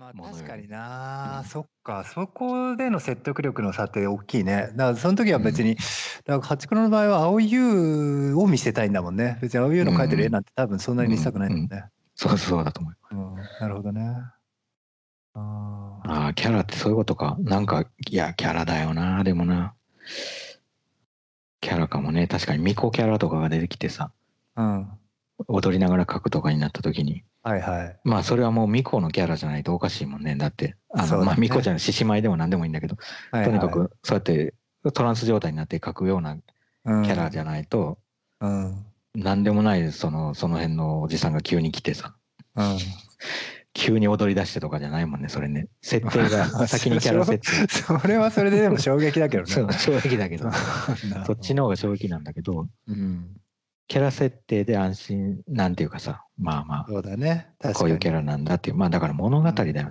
まあ確かにな、うん。そっか。そこでの説得力の差って大きいね。だからその時は別に、だからハチクロの場合は青い優を見せたいんだもんね。別に青い優の描いてる絵なんて多分そんなに見せたくないんだもん。ね、そうそうだと思う。うん。なるほどね。あー。ああ、キャラってそういうことか。なんか、いや、キャラだよな、でもな。キャラかもね。確かに、ミコキャラとかが出てきてさ、うん。踊りながら描くとかになった時に、はいはい。まあ、それはもうミコのキャラじゃないとおかしいもんね。だって、あの、ね。まあ、ミコちゃんの獅子舞でも何でもいいんだけど、はいとにかく、そうやって、トランス状態になって描くようなキキャラじゃないと、うん。うん何でもない、その、その辺のおじさんが急に来てさ、うん。急に踊り出してとかじゃないもんね、それね。設定が、先にキャラ設定。それはそれででも衝撃だけどね。衝撃だけど。そっちのの方が衝撃なんだけど、うんキャラ設定で安心なんていうかさ、まあまそうだねあ、確かにこういうキャラなんだっていう、まあだから物語だよな。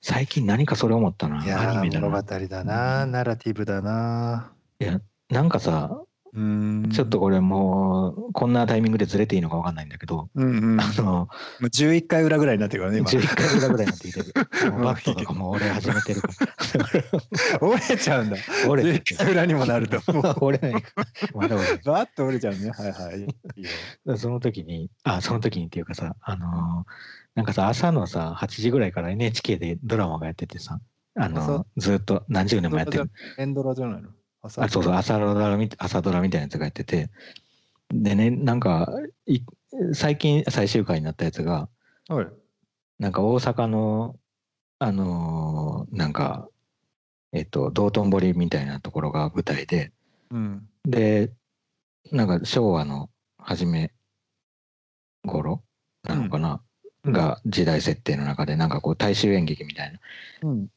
最近何かそれ思ったな、いやアニメだー物語な。だな、ナラティブだな。いや、なんかさ、ちょっと、これもう、こんなタイミングでずれていいのかわかんないんだけど、うんうん、あの、もう11回裏ぐらいになってるからね、今。11回裏ぐらいになってきてる。もうバットとかも俺始めてるから。折れちゃうんだ。俺11回裏にもなると。もう俺ね、まだ俺。バッと折れちゃうね。はいはい。その時に、あ、その時にっていうかさ、あのーなんかさ、朝のさ、8時ぐらいから NHK でドラマがやっててさ、あのずっと何十年もやってる。エンドラじゃないの？朝あ、そうそう、朝ドラみ朝ドラみたいなやつがやってて、でね、なんか、い最近最終回になったやつが、はい。なんか大阪の、あのーなんか、えっと、道頓堀みたいなところが舞台で、うん。で、なんか昭和の初め頃なのかな、うん。が時代設定の中で、なんかこう大衆演劇みたいな、うん。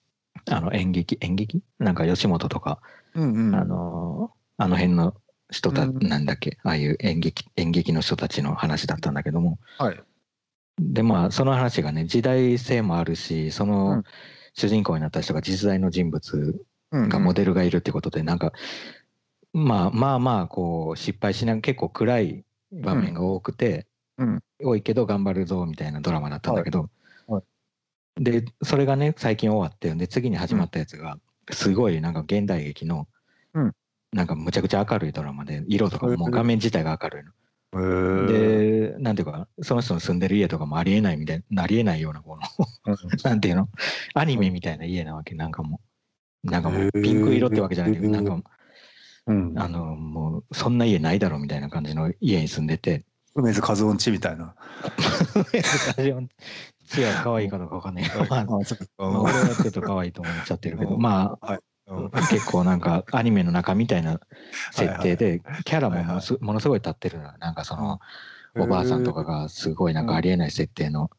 あの演劇、演劇？なんか吉本とか、うんうん。あのーあの辺の人た、うん。なんだっけ、ああいう演劇、演劇の人たちの話だったんだけども、はい。で、まあ、その話がね、時代性もあるし、そうのん。主人公になった人が実在の人物うんがモデルがいるってことで、なんか、まあまあまあ、こう、失敗しながら結構暗い場面が多くて、うん。多いけど頑張るぞみたいなドラマだったんだけど、はい。で、それがね、最近終わって、で、次に始まったやつが、すごいなんか現代劇の、うん。なんかむちゃくちゃ明るいドラマで、色とかももう画面自体が明るいの。で、なんていうか、その人の住んでる家とかもありえないみたいな、ありえないような、この、なんていうの？アニメみたいな家なわけ、なんかもう。なんかもう、ピンク色ってわけじゃないけど、なんか、うん。あの、もう、そんな家ないだろみたいな感じの家に住んでて、梅津和夫んちみたいな。違う、可愛いかどうかわかんないけど、まあ、まあ俺はちょっと可愛いと思っちゃってるけど、まあ、うん結構なんかアニメの中みたいな設定で、キャラもものすごい立ってる。なんかその、おばあさんとかがすごいなんかありえない設定の。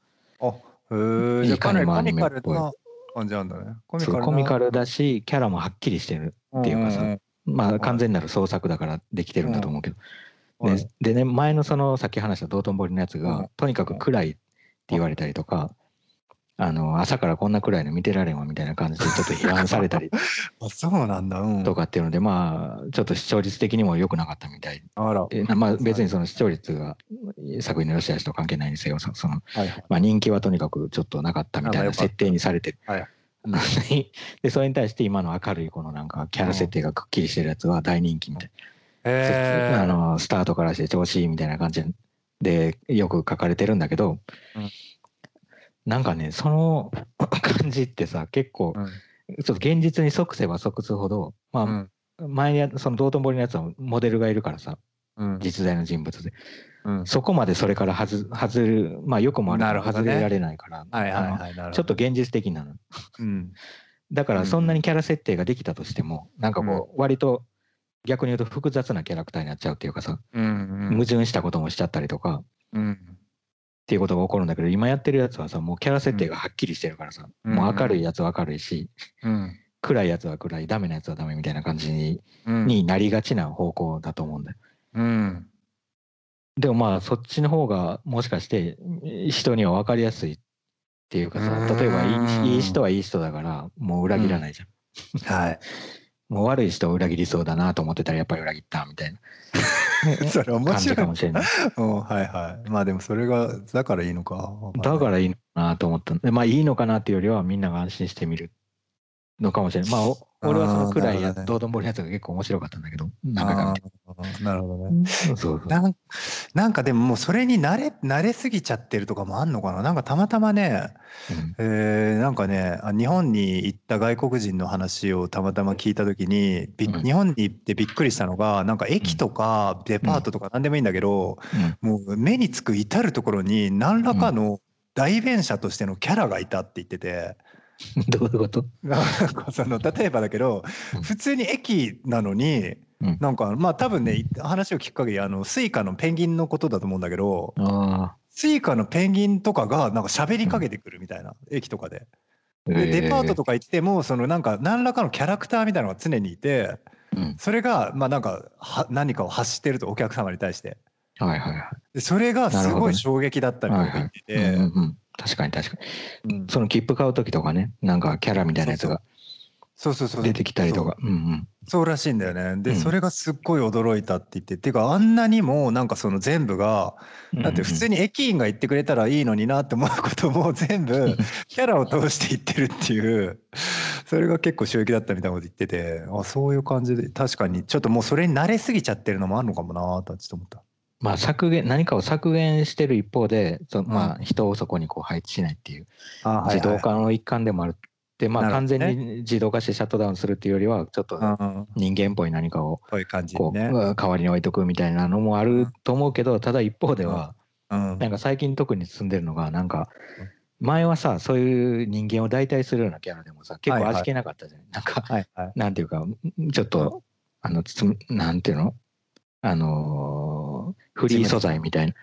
いいかなりコ感じのアニミカルメっぽいな感じなんだね。コミカルだし、キャラもはっきりしてる。っていうかさまあ完全なる創作だからできてるんだと思うけど。うんででね、前のそのさっき話した道頓堀のやつうんが、とにかく暗いって言われたりとか、あの、朝からこんな暗いの見てられんわみたいな感じで ちょっと批判されたり あ、そうなんだ。うん。とかっていうので、まあ、ちょっと視聴率的にも良くなかったみたい。あら。えまあ別にその視聴率が作品の良し悪しと関係ないにせよ、そその、はいはい。まあ人気はとにかくちょっとなかったみたいな設定にされてる。はい で、それに対して今の明るいこのなんかキャラ設定がくっきりしてるやつは大人気みたい。な。あの、スタートからして調子いいみたいな感じでよく書かれてるんだけど、うんなんかね、その 感じってさ、結構、うん。ちょっと現実に即せば即すほど、まあ、うん。前にやその道頓堀のやつはモデルがいるからさ、うん。実在の人物で。うん。そこまでそれから外外る、まあよくもある外れられないから、ちょっと現実的なの。うん。だからそんなにキャラ設定ができたとしても、なんかこう、割と逆に言うと複雑なキャラクターになっちゃうっていうかさ、うん矛盾したこともしちゃったりとか、うん。っていうことが起こるんだけど、今やってるやつはさ、もうキャラ設定がはっきりしてるからさ、うんもう明るいやつは明るいし、うん。暗いやつは暗い、ダメなやつはダメみたいな感じに,、うん。になりがちな方向だと思うんだよ。うん。でもまあそっちの方がもしかして人には分かりやすいっていうかさうん例えばいい人はいい人だからもう裏切らないじゃん、はい。もう悪い人を裏切りそうだなと思ってたらやっぱり裏切ったみたいな それ面白い。かもしれないうん、はいはい。まあでもそれが、だからいいのか。だからいいのかなと思ったでまあいいのかなっていうよりはみんなが安心して見るのかもしれない。まあお俺はそのくらいやね。道頓堀のやつが結構面白かったんだけど何回かなるほどね。そうそうなんなんかでももうそれに慣れ慣れすぎちゃってるとかもあんのかな？なんかたまたまね、うん。えーなんかねあ日本に行った外国人の話をたまたま聞いた時に、びうん。日本に行ってびっくりしたのがなんか駅とかデパートとか何でもいいんだけど、うん。もう目につく至る所に何らかの代弁者としてのキャラがいたって言ってて。どういうこと？なんかその例えばだけど、うん。普通に駅なのに、うん。なんかまあ多分ね話を聞く限りあの Suicaのペンギンのことだと思うんだけどあ Suicaのペンギンとかがなんか喋りかけてくるみたいな、駅とかで。あでデパートとか行ってもそのなんか何らかのキャラクターみたいなのが常にいてうん。それがまあなんかは何かを発してるとお客様に対してはいはいはい。でそれがすごい衝撃だったみたいなこと言ってて、うんうんうん確かに確かに。うん。その切符買う時とかねなんかキャラみたいなやつがそうそうそう。出てきたりとか。う。んうん。そうらしいんだよね。で、うん。それがすっごい驚いたって言って、てかあんなにもなんかその全部が、だって普通に駅員が言ってくれたらいいのになって思うことも全部 キャラを通して言ってるっていう、それが結構衝撃だったみたいなこと言ってて、あ、そういう感じで、確かに。ちょっともうそれに慣れすぎちゃってるのもあるのかもなとはちょっと思った。まあ削減何かを削減してる一方でそまあ人をそこにこう配置しないっていうあ自動化の一環でもあるでまあ完全に自動化してシャットダウンするっていうよりはちょっとうん、人間っぽい何かをこういう感じこうにね。代わりに置いとくみたいなのもあると思うけどただ一方ではうん。なんか最近特に進んでるのがなんか前はさそういう人間を代替するようなキャラでもさ結構はいはい。味気なかったじゃない？なんかはいはい。なんていうかちょっとあのつなんていうの？あのーフリー素材みたいな。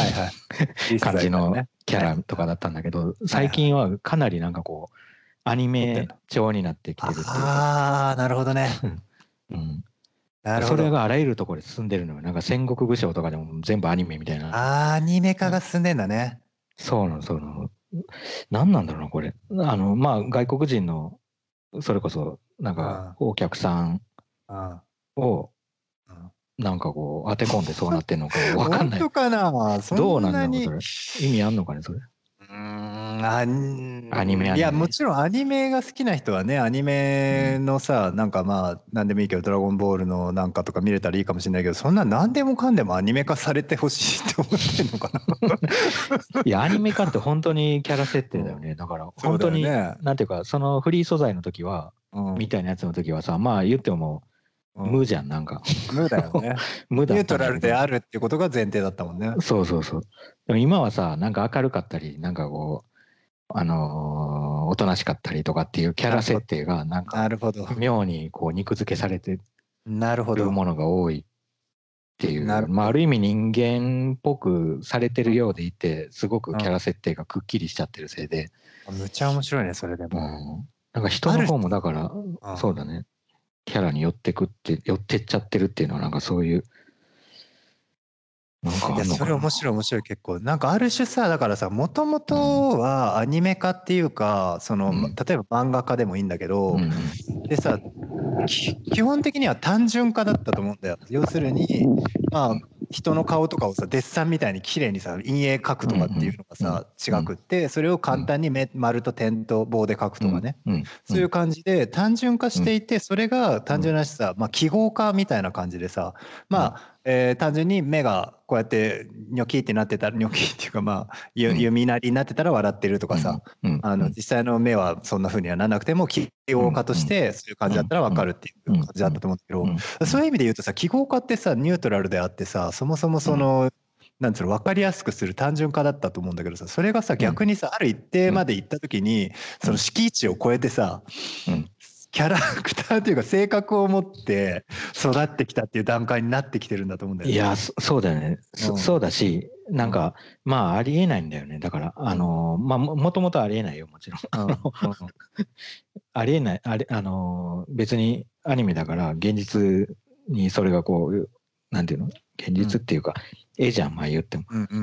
はいはい。感じのね。キャラとかだったんだけど最近はかなりなんかこうアニメ調になってきてるっていうか、ああ、なるほどね。うん、なるほど。それがあらゆるところで進んでるのよ。なんか戦国武将とかでも全部アニメみたいな。アニメ化が進んでんだね。そうなのそうなの。何なんだろうなこれ。あのまあ外国人のそれこそなんかお客さんうん。をうんなんかこう当て込んでそうなってんのか わかんない。本当かな？どうなんだろうにそれ。意味あんのかねそれ。うーんアニメいやもちろんアニメが好きな人はねアニメのさ、なんかまあ何でもいいけど「ドラゴンボール」のなんかとか見れたらいいかもしれないけどそんな何でもかんでもアニメ化されてほしいって思ってんのかな？いやアニメ化って本当にキャラ設定だよね。だから本当に、ねなんていうかそのフリー素材の時はうん。みたいなやつの時はさまあ言ってもうん無じゃんなんか。無だよね。無だニュートラルであるっていうことが前提だったもんね。そうそうそう。でも今はさなんか明るかったりなんかこうあのーおとなしかったりとかっていうキャラ設定がなんかなるほど。妙にこう肉付けされてなるほど。るものが多いっていう。なる。ほどまあ、ある意味人間っぽくされてるようでいてすごくキャラ設定がくっきりしちゃってるせいで、むちゃ面白いねそれでうも、ん、なんか人の方もだからうんそうだねキャラに寄ってくって寄ってっちゃってるっていうのはなんかそういうなんかいやそれ面白い面白い結構。なんかある種さだからさもともとはアニメ化っていうかその、うん。例えば漫画化でもいいんだけど、うんでさき基本的には単純化だったと思うんだよ。要するにまあ人の顔とかをさデッサンみたいに綺麗にさ陰影描くとかっていうのがさ、うん違くってそれを簡単に目丸と点と棒で描くとかね、うん。そういう感じで単純化していてそれが単純なしさ、まあ、記号化みたいな感じでさまあ、えー単純に目がこうやってニョキってなってたらニョキっていうかまあ弓なりになってたら笑ってるとかさ、うん。あの実際の目はそんな風にはならなくても記号化としてそういう感じだったら分かるっていう感じだったと思うんだけど、うん。そういう意味で言うとさ記号化ってさニュートラルであってさそもそもその、なんつうの分かりやすくする単純化だったと思うんだけどさそれがさ逆にさ、ある一定まで行った時に、その敷地を超えてさ、うんキャラクターっていうか性格を持って育ってきたっていう段階になってきてるんだと思うんだよね。いやそそうだよね、そうん。そうだしなんかまあありえないんだよね。だからあのまあももともとありえないよもちろん。うん。うん ありえないあれあの別にアニメだから現実にそれがこうなんていうの？現実っていうか、絵じゃんまあ言っても。うんうんう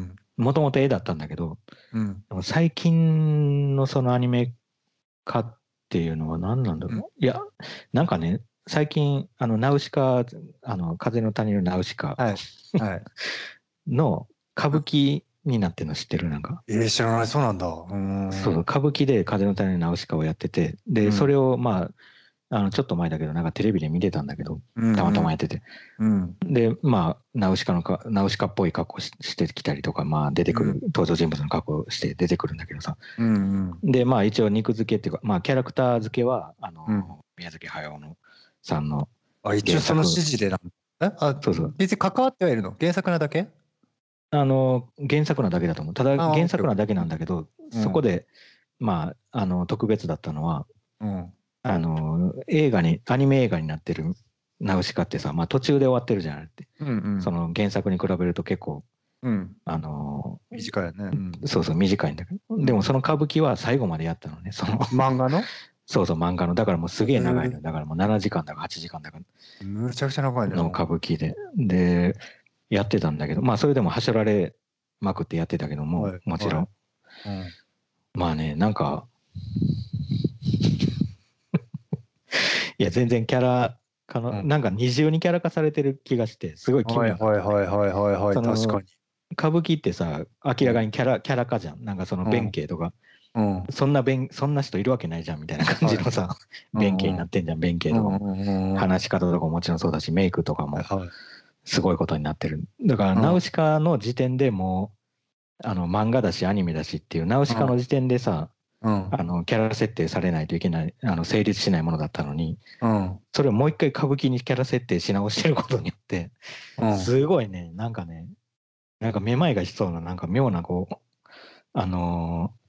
んもともと絵だったんだけど最近のそのアニメ化っていうのは何なんだろう、うん。いやなんかね最近あのナウシカあの風の谷のナウシカはい。はい。の歌舞伎になってるの知ってる？なんか。えー、知らない、そうなんだ。うん。そうそう。歌舞伎で風の谷のナウシカをやってて、で、うん。それをまあ、あのちょっと前だけど、なんかテレビで見てたんだけど、うんたまたまやってて。うん。で、まあ、ナウシカのか、ナウシカっぽい格好ししてきたりとか、まあ、出てくる、うん登場人物の格好して出てくるんだけどさ。うん。うん。で、まあ、一応肉付けっていうか、まあ、キャラクター付けは、あの、うん宮崎駿のさんの、あ、一応その指示でなんえ？あ、そうそう別に関わってはいるの？原作なだけ？あの、原作なだけだと思う。ただ、あ原作なだけなんだけど、うんそこで、まあ、あの、特別だったのは、うん。あの、映画に、アニメ映画になってるナウシカってさ、まあ、途中で終わってるじゃないって。うんうん。その原作に比べると結構、うん。あの、短いよね。うん。そうそう、短いんだけど。でも、その歌舞伎は最後までやったのね。その、漫画の？そうそう、漫画の。だからもうすげえ長いの。だからもう7時間だか8時間だかむちゃくちゃ長いね。の歌舞伎で。で、やってたんだけど、まあそれでもはしょられまくってやってたけども、はいもちろん。うん。まあね、なんか、いや、全然キャラかの、うんなんか二重にキャラ化されてる気がして、すごい奇妙なはいはいはいはいはいはい。その確かに。歌舞伎ってさ、明らかにキャラ、キャラ化じゃん。なんかその弁慶とか、うん。そんな弁、そんな人いるわけないじゃんみたいな感じのさ、はい 弁慶になってんじゃん、弁慶とか話し方とかももちろんそうだし、メイクとかも。すごいことになってる。だから、うんナウシカの時点でもう、あの、漫画だし、アニメだしっていう、ナウシカの時点でさ、うん。あの、キャラ設定されないといけない、あの、成立しないものだったのに、うん。それをもう一回歌舞伎にキャラ設定し直してることによって、うん。すごいね、なんかね、なんかめまいがしそうな、なんか妙な、こう、あのー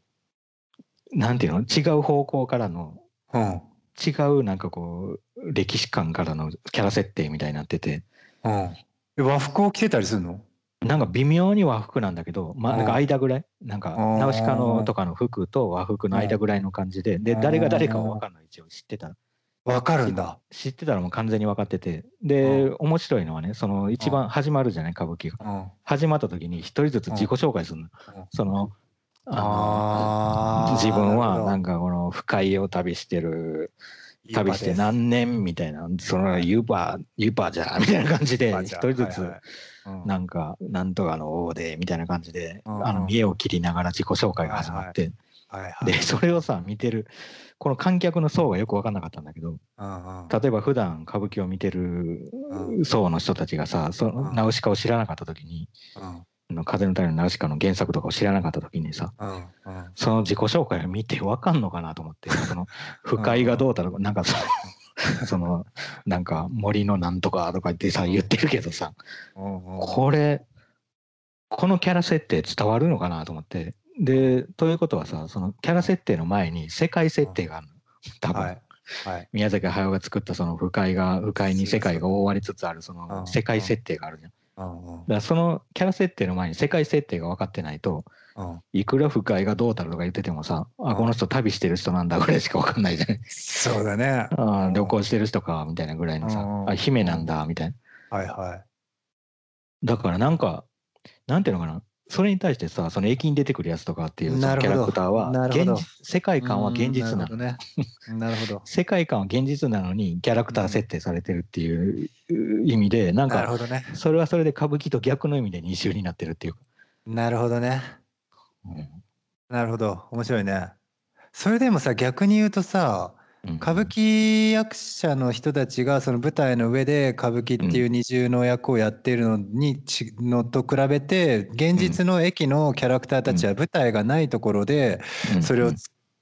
なんていうの？違う方向からの、うん。違うなんかこう、歴史観からのキャラ設定みたいになってて、うん。え和服を着てたりするの？なんか微妙に和服なんだけど、まあなんか間ぐらい、なんかうんナウシカのとかの服と和服の間ぐらいの感じで、で、うん誰が誰かは分かんない、一応知ってた。わかるんだ。知ってたらもう完全に分かってて、で、面白いのはね、その一番始まるじゃない、歌舞伎が。うん。始まった時に一人ずつ自己紹介するの。うん。その、あの自分はなんかかこの深いを旅してる、旅して何年みたいな、そのユーバー、ユーバーじゃ みたいな感じで、一人ずつ、なんか、なんとかの王でみたいな感じで、うんあの見栄を切りながら自己紹介が始まって。で、それをさ、見てる、この観客の層がよく分かんなかったんだけど、例えば普段歌舞伎を見てるう層の人たちがさ、そのうん。ナウシカを知らなかった時に、の風の谷のナウシカの原作とかを知らなかった時にさ、うんうんその自己紹介を見て分かんのかなと思って、その、不快がどうだろう、なんかその、その、なんか森のなんとかとか言ってさ、言ってるけどさ、これ、このキャラ設定伝わるのかなと思って。で、ということはさ、そのキャラ設定の前に世界設定があるの。多分、はいはい。宮崎駿が作ったその不快が、不快に世界が覆われつつあるそうんの世界設定があるじゃん。だうんうんからそのキャラ設定の前に世界設定が分かってないと、うんいくら不快がどうたるとか言っててもさ、あ、この人旅してる人なんだぐらいしか分かんないじゃない。そうだね。あー旅行してる人か、みたいなぐらいのさう、んあ、姫なんだ、みたいな。はいはい。だからなんか、なんていうのかな、それに対してさ、その駅に出てくるやつとかっていうキャラクターは、現実世界観は現実なの。うんなるほどね。なるほど。世界観は現実なのに、キャラクター設定されてるっていう意味で、なんか、なるほどね。それはそれで歌舞伎と逆の意味で二重になってるっていうか。なるほどね。うんなるほど。面白いね。それでもさ、逆に言うとさ、うん歌舞伎役者の人たちがその舞台の上で歌舞伎っていう二重の役をやっているのにちのと比べて現実の駅のキャラクターたちは舞台がないところでうん。それを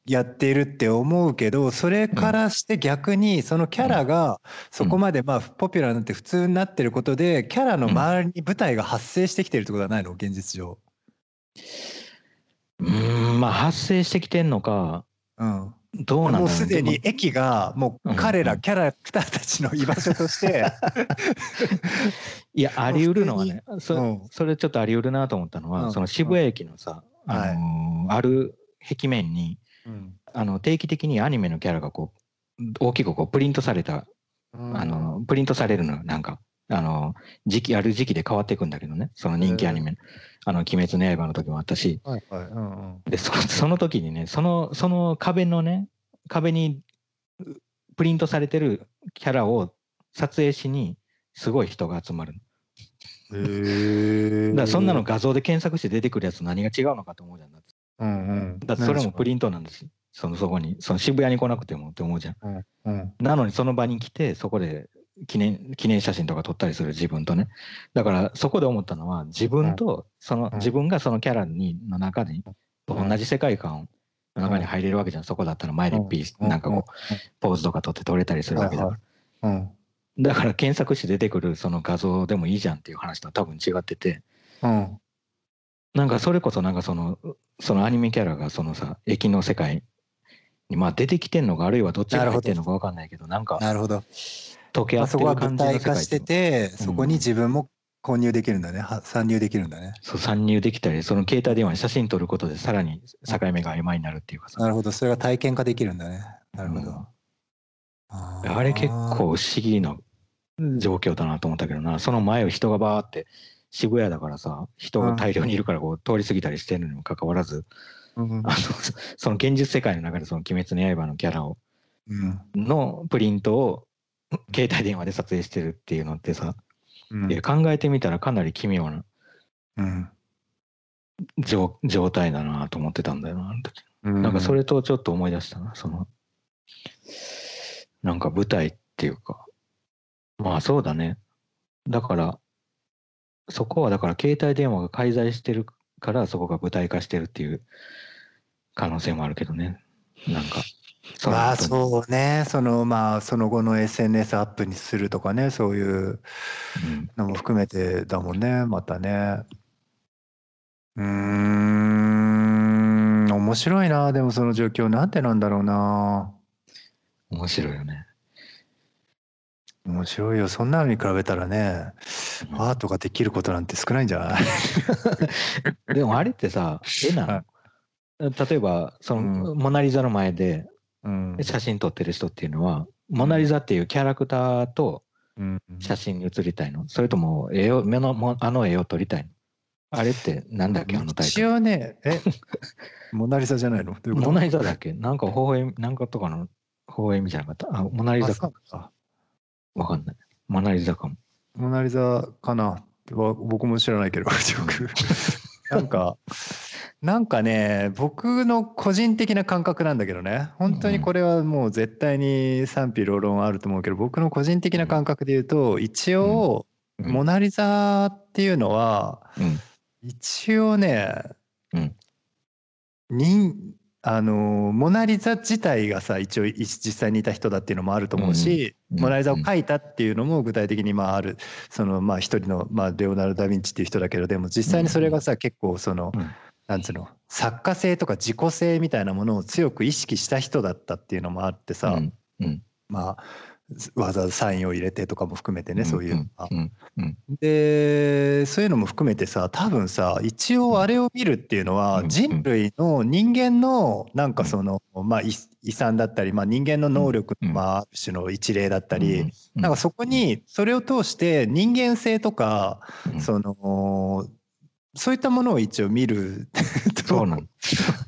やっているって思うけどそれからして逆にそのキャラがそこまでまあポピュラーになって普通になってることでキャラの周りに舞台が発生してきてるってことはないの？現実上。うーん、まあ発生してきてんのか、うんどうなんもうすでにで駅がもう彼らうん。キャラクターたちの居場所として。も いや、あり得るのはね、そ,、うん。それちょっとあり得るなと思ったのは、うん。その渋谷駅のさ、うん。あのーある壁面に、うん。あの定期的にアニメのキャラがこう大きくこうプリントされた、あのプリントされるのよなんかあの時期ある時期で変わっていくんだけどねその人気アニメ、あの「鬼滅の刃」の時もあったしはいはいうんうんでそ その時にねそのその壁のね壁にうプリントされてるキャラを撮影しにすごい人が集まるへだからそんなの画像で検索して出てくるやつ何が違うのかと思うじゃん。うんうん。だってそれもプリントなんです。そのそこに、その渋谷に来なくてもって思うじゃん。うんうん。なのにその場に来て、そこで記念、記念写真とか撮ったりする自分とね。だからそこで思ったのは、自分と、その、うん自分がそのキャラに、の中に、うん同じ世界観の中に入れるわけじゃん。そこだったら前でピース、うんなんかこう、ポーズとか撮って撮れたりするわけだから。うん。だから検索して出てくるその画像でもいいじゃんっていう話とは多分違ってて、うん。なんかそれこそなんかその、そのアニメキャラがそのさ、駅の世界にまあ出てきてんのか、あるいはどっちが入ってんのかわかんないけど、なんかなるほど。溶け合まあ、ってる感じの世界台化してて、そこに自分も混入できるんだね。は参入できるんだね。そう参入できたり、その携帯電話に写真撮ることでさらに境目が曖昧になるっていうかさ、なるほど。それが体験化できるんだね。なるほど。うんああれ結構不思議な状況だなと思ったけどな、その前を人がバーって渋谷だからさ、人が大量にいるからこう通り過ぎたりしてるにもかかわらず、うんあのその現実世界の中でその鬼滅の刃のキャラをうんのプリントを 携帯電話で撮影してるっていうのってさ、うん。考えてみたらかなり奇妙なうん。状状態だなと思ってたんだよなあの時。うん。なんかそれとちょっと思い出したなそのなんか舞台っていうか。まあそうだね。だからそこはだから携帯電話が介在してるからそこが舞台化してるっていう可能性もあるけどね。なんかまあそうねそのまあその後の SNS アップにするとかねそういううん。のも含めてだもんねまたね。うーん面白いなでもその状況なんでなんだろうな。面白いよね。面白いよそんなのに比べたらねうん。アートができることなんて少ないんじゃない？でもあれってさ絵なの？例えばその、うモナ・リザの前でうん。写真撮ってる人っていうのは、モナ・リザっていうキャラクターとうん。写真に写りたいの。それとも絵を目のもあの絵を撮りたいの。あれってなんだっけあのタイト一ル応ねえ？モナリザじゃないの？モナ・リザだっけ？なんか微笑みなんかとかの微笑みじゃなかった？あモナ・リザか。わかんない。モナ・リザかも。モナリザかな。わ僕も知らないけど よくなんかなんかね僕の個人的な感覚なんだけどね。本当にこれはもう絶対に賛否両論あると思うけど僕の個人的な感覚で言うと一応うん。モナリザっていうのはうん。一応ねあのモナ・リザ自体がさ一応い実際にいた人だっていうのもあると思うし、うんモナ・リザを描いたっていうのも具体的にまああるそのまあ一人の、まあ、レオナルド・ダ・ヴィンチっていう人だけどでも実際にそれがさ結構その、うんなんつうの？作家性とか自己性みたいなものを強く意識した人だったっていうのもあってさ、うんうん。まあわざわざサインを入れてとかも含めてね、そういうのがうんうんでそういうのも含めてさ多分さ一応あれを見るっていうのはうん人類の人間のなんかその、まあ、遺遺産だったり、まあ、人間の能力の、うん。まあ、ある種の一例だったり、うん。なんかそこにそれを通して人間性とか、うん。そのそういったものを一応見る そうなん。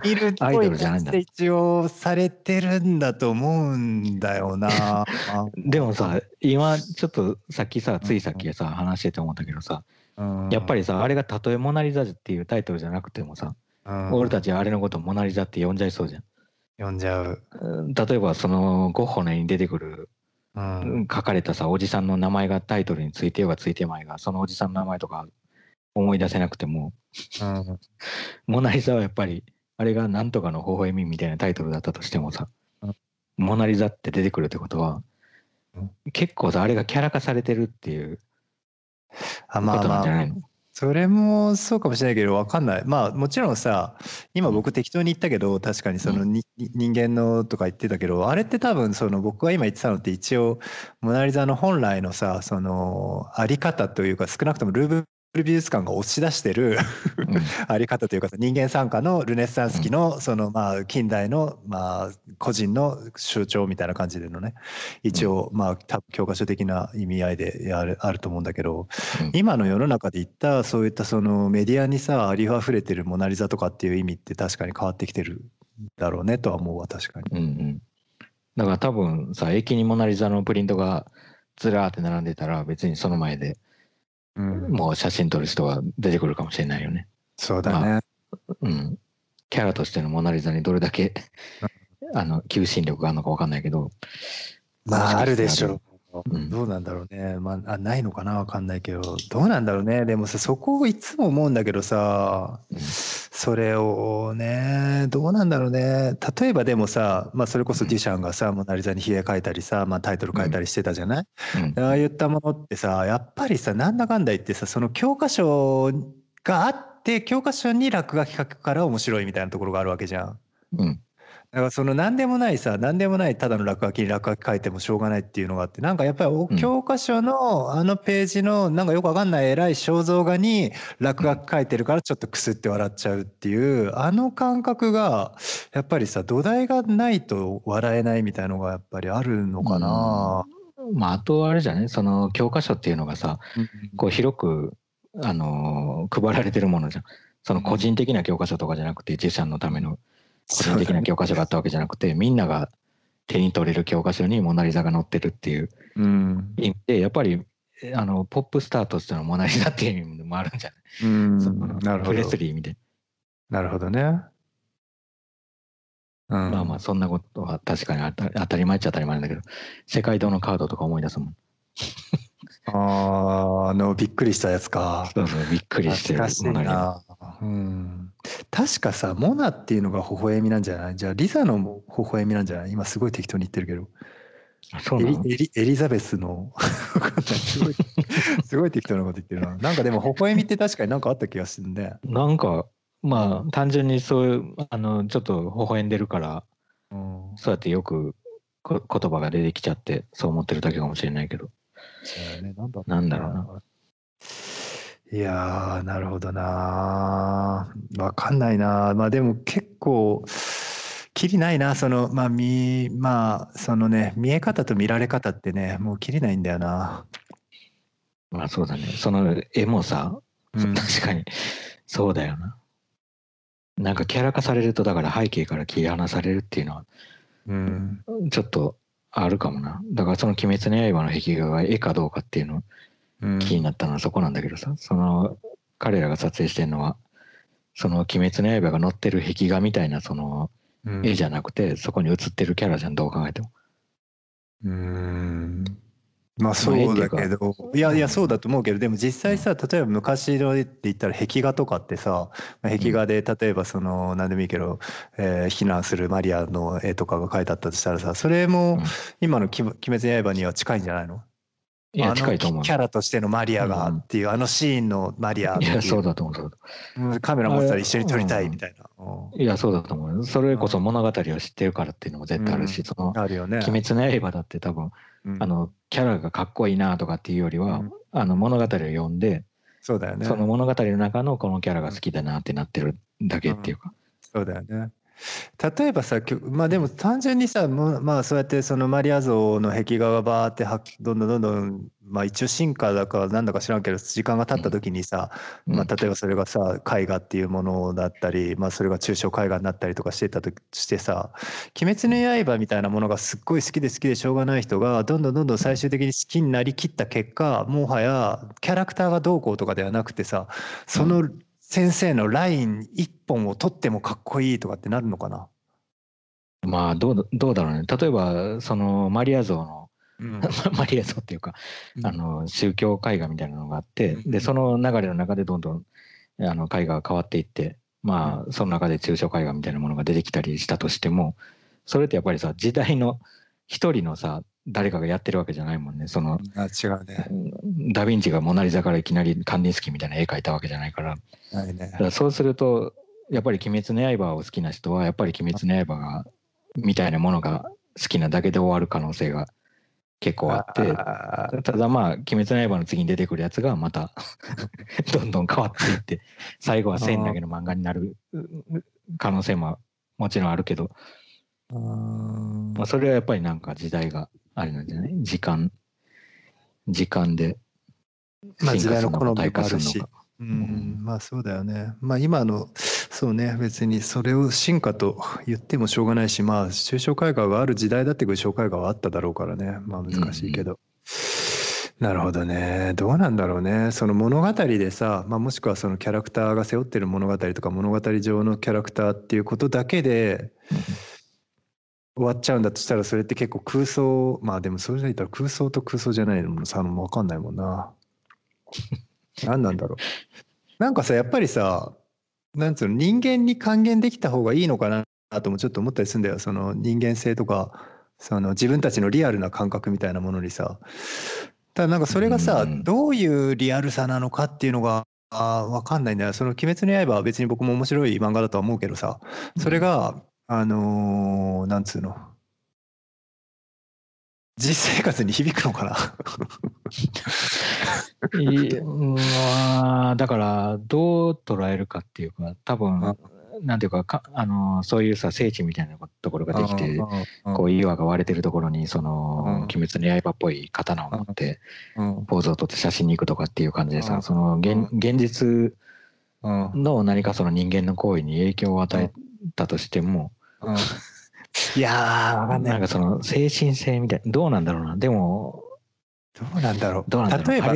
見るアイドルじゃないんだ。で一応されてるんだと思うんだよな。でもさ今ちょっとさっきさついさっきさ話してて思ったけどさやっぱり、りさあれがたとえ「モナ・リザ」っていうタイトルじゃなくてもさうん。俺たちはあれのことをモナ・リザって呼んじゃいそうじゃん。読んじゃう。うん例えばそのゴッホの絵に出てくるうん。書かれたさおじさんの名前がタイトルについてようがついてまいがそのおじさんの名前とか思い出せなくても。うん。モナ・リザはやっぱりあれがなんとかの微笑みみたいなタイトルだったとしてもさうん。モナ・リザって出てくるってことはうん。結構さあれがキャラ化されてるっていうあこまあまあとなんじゃないの？それもそうかもしれないけど分かんない。まあもちろんさ今僕適当に言ったけど確かにそのに、人間のとか言ってたけどあれって多分その僕が今言ってたのって一応モナ・リザの本来のさそのあり方というか少なくともルーブル美術館が押し出してるうん。あり方というかさ人間参加のルネッサンス期のそのまあ近代のまあ個人の象徴みたいな感じでのね一応まあ多分教科書的な意味合いであるあると思うんだけどうん。今の世の中で言ったそういったそのメディアにさありふれてる「モナ・リザ」とかっていう意味って確かに変わってきてるだろうねとは思うわ確かに。うんうん。だから多分さ駅にモナ・リザのプリントがずらーって並んでたら別にその前でうん、もう写真撮る人が出てくるかもしれないよね。そうだね。うん。キャラとしてのモナリザにどれだけ、あの、求心力があるのかわかんないけど、まあ、あるでしょう。うんどうなんだろうね。まあ、あないのかな？わかんないけど、どうなんだろうね？でもさ、そこをいつも思うんだけどさ、うんそれをね、どうなんだろうね？例えばでもさ、まあ、それこそデュシャンがさ、モナリザに冷え書いたりさ、まあ、タイトル書いたりしてたじゃない、うんああいったものってさ、やっぱりさ、なんだかんだ言ってさ、その教科書があって、教科書に落書き書くから面白いみたいなところがあるわけじゃん。うん。だからその何でもないさ何でもないただの落書きに落書き書いてもしょうがないっていうのがあってなんかやっぱり教科書のあのページのなんかよくわかんない偉い肖像画に落書き書いてるからちょっとクスって笑っちゃうっていうあの感覚がやっぱりさ土台がないと笑えないみたいのがやっぱりあるのかな。まあ、あとあれじゃね、その教科書っていうのがさ、こう広く、あのー配られてるものじゃん。その個人的な教科書とかじゃなくて、自社のための個人的な教科書があったわけじゃなくて、みんなが手に取れる教科書にモナリザが載ってるっていううん意味で、やっぱり、えあの、ポップスターとしてのモナリザっていう意味でもあるんじゃない、うんなるほどプレスリー意味で。なるほどね。うん、まあまあ、そんなことは確かに当た当たり前っちゃ当たり前なんだけど、世界堂のカードとか思い出すもん。あーあのびっくりしたやつか。そうそう、びっくりしてるしい。な。うん。確かさ、モナっていうのが微笑みなんじゃない？じゃあ、リザのも微笑みなんじゃない？今すごい適当に言ってるけど。あそうなの？エリエリザベスのすごいすごい適当なこと言ってるな。なんかでも微笑みって確かになんかあった気がするね。なんか、まあ、単純にそういう、あの、ちょっと微笑んでるから、うん。そうやってよくこ言葉が出てきちゃって、そう思ってるだけかもしれないけど。そうだねなんだなんだろうな。いやー、なるほどな。わかんないな。まあでも結構、きりないな。その、まあ見、まあ、そのね、見え方と見られ方ってね、もうきりないんだよな。まあそうだね。その絵もさ、うん確かに、そうだよな。なんかキャラ化されると、だから背景から切り離されるっていうのは、うん。ちょっとあるかもな。だからその鬼滅の刃の壁画が絵かどうかっていうのうん気になったのはそこなんだけどさ、その彼らが撮影してるのは、その鬼滅の刃が載ってる壁画みたいなそのうん絵じゃなくて、そこに写ってるキャラじゃん、どう考えても。うん。まあそうだけど、いやいやそうだと思うけど、でも実際さ、例えば昔の絵って言ったら壁画とかってさ、まあ壁画で例えばその何でもいいけど、えー避難するマリアの絵とかが描いてあったとしたらさ、それもうん。今の鬼「鬼滅の刃」には近いんじゃないの？いや、近いと思う。キ。ャラとしてのマリアがうんっていう、あのシーンのマリアいや、そうだと思う。そうだう。んカメラ持ってたら一緒に撮りたいみたいな。いや、そうだと思う。それこそ物語を知ってるからっていうのも絶対あるし、うん。その、あるよね。鬼滅の刃だって多分、うんあの、キャラがかっこいいなとかっていうよりは、うんあの、物語を読んで、そうだよね。その物語の中のこのキャラが好きだなってなってるだけっていうか。そうだよね。例えばさ、きょまあでも単純にさ、もうまあそうやってそのマリア像の壁画がバーってはどんどんどんどん、まあ一応進化だかなんだか知らんけど、時間が経った時にさ、うん。まあ例えばそれがさ、絵画っていうものだったり、まあそれが抽象絵画になったりとかしてたとしてさ、鬼滅の刃みたいなものがすっごい好きで好きでしょうがない人が、どんどんどんどん最終的に好きになりきった結果、もはやキャラクターがどうこうとかではなくてさ、その先生のライン一本を取ってもかっこいいとかってなるのかな、まあ、どうだ、どうだろうね。例えば、その、マリア像の、うん。マリア像っていうか、あの、宗教絵画みたいなのがあって、うん。で、その流れの中でどんどん、あの、絵画が変わっていって、まあ、その中で抽象絵画みたいなものが出てきたりしたとしても、それってやっぱりさ、時代の一人のさ、誰かがやってるわけじゃないもんね。その、あ違うね。ダ・ヴィンチがモナリザからいきなりカンディンスキーみたいな絵描いたわけじゃないから、ないね。だそうすると、やっぱり鬼滅の刃を好きな人は、やっぱり鬼滅の刃が、みたいなものが好きなだけで終わる可能性が結構あって、ただまあ、鬼滅の刃の次に出てくるやつがまた どんどん変わっていって、最後は線だけの漫画になるう可能性ももちろんあるけど、まあ、それはやっぱりなんか時代があれなんじゃない？時間、時間でまあ時代の好みもあるし。うん、まあそうだよね。まあ今の、そうね、別にそれを進化と言ってもしょうがないし、まあ抽象絵画がある時代だって抽象絵画はあっただろうからね、まあ難しいけど。なるほどね。どうなんだろうね。その物語でさ、まあ、もしくはそのキャラクターが背負ってる物語とか物語上のキャラクターっていうことだけで終わっちゃうんだとしたらそれって結構空想まあでもそれで言ったら空想と空想じゃないのもさ分かんないもんな。何なんだろう。なんかさやっぱりさなんつうの人間に還元できた方がいいのかなともちょっと思ったりするんだよ。その人間性とかその自分たちのリアルな感覚みたいなものにさ。ただなんかそれがさ、うんどういうリアルさなのかっていうのがあーわかんないんだよ。その「鬼滅の刃」は別に僕も面白い漫画だとは思うけどさそれが、あのーなんつうの？実生活に響くのかな？いうんまあだからどう捉えるかっていうか多分なんていうかかあのそういうさ聖地みたいなところができてこう岩が割れてるところにそのうん「鬼滅の刃」っぽい刀を持ってうん。ポーズを取って写真に行くとかっていう感じでうん。さその現現実うんの何かその人間の行為に影響を与えたとしてもうん。いやーわかんない。なんかその精神性みたいどうなんだろうな。でもどうなんだろう。どうなんだろう。例えば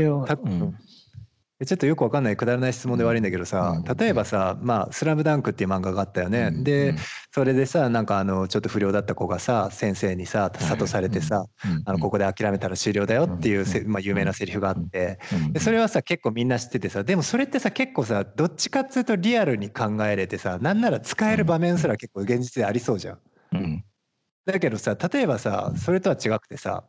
ちょっとよくわかんないくだらない質問で悪いんだけどさ、うん。例えばさ「まあ、スラムダンクっていう漫画があったよね、うん。で、うん。それでさなんかあのちょっと不良だった子がさ先生にさ諭されてさ、うん。あのここで諦めたら終了だよっていうまあ、有名なセリフがあって、うん。でそれはさ結構みんな知っててさでもそれってさ結構さどっちかっつうとリアルに考えれてさなんなら使える場面すら結構現実でありそうじゃん。だけどさ例えばさそれとは違くてさ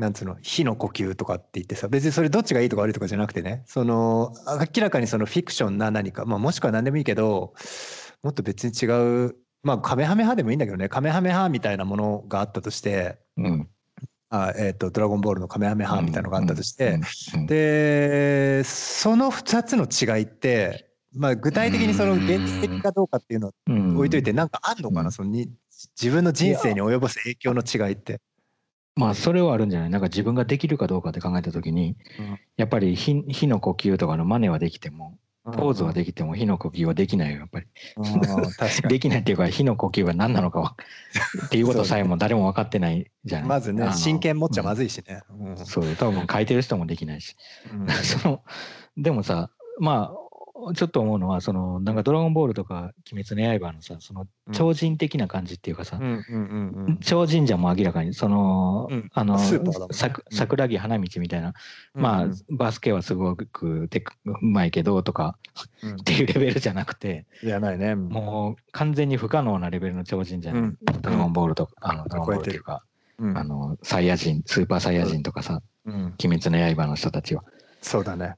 なんつうの火の呼吸とかって言ってさ別にそれどっちがいいとか悪いとかじゃなくてねその明らかにそのフィクションな何か、まあ、もしくは何でもいいけどもっと別に違うまあカメハメハでもいいんだけどねカメハメハみたいなものがあったとしてうん。あ、えー、とドラゴンボールのカメハメハみたいなのがあったとして、うん。でその2つの違いって、まあ、具体的にその現実的かどうかっていうのをうん置いといてなんかあんのかな、うんそのに自分の人生に及ぼす影響の違いって。まあそれはあるんじゃない？なんか自分ができるかどうかって考えた時にうん。やっぱり火火の呼吸とかの真似はできてもポーズはできても火の呼吸はできないよやっぱり。できないっていうか火の呼吸は何なのかは っていうことさえも誰も分かってないじゃない？まずね真剣持っちゃまずいしね。うん。そう多分書いてる人もできないし。うん。そのでもさまあちょっと思うのはそのなんか「ドラゴンボール」とか「鬼滅の刃」のさその超人的な感じっていうかさ、超人じゃもう明らかに。その、うん。あの桜木花道みたいな、まあうん。バスケはすごくテクうまいけどとかうん。っていうレベルじゃなくてじゃないね。もう完全に不可能なレベルの超人じゃない、うん。ドラゴンボールとかあのドラゴンボールっていうか、うん。あのサイヤ人スーパーサイヤ人とかさうん「鬼滅の刃」の人たちは。そうだね。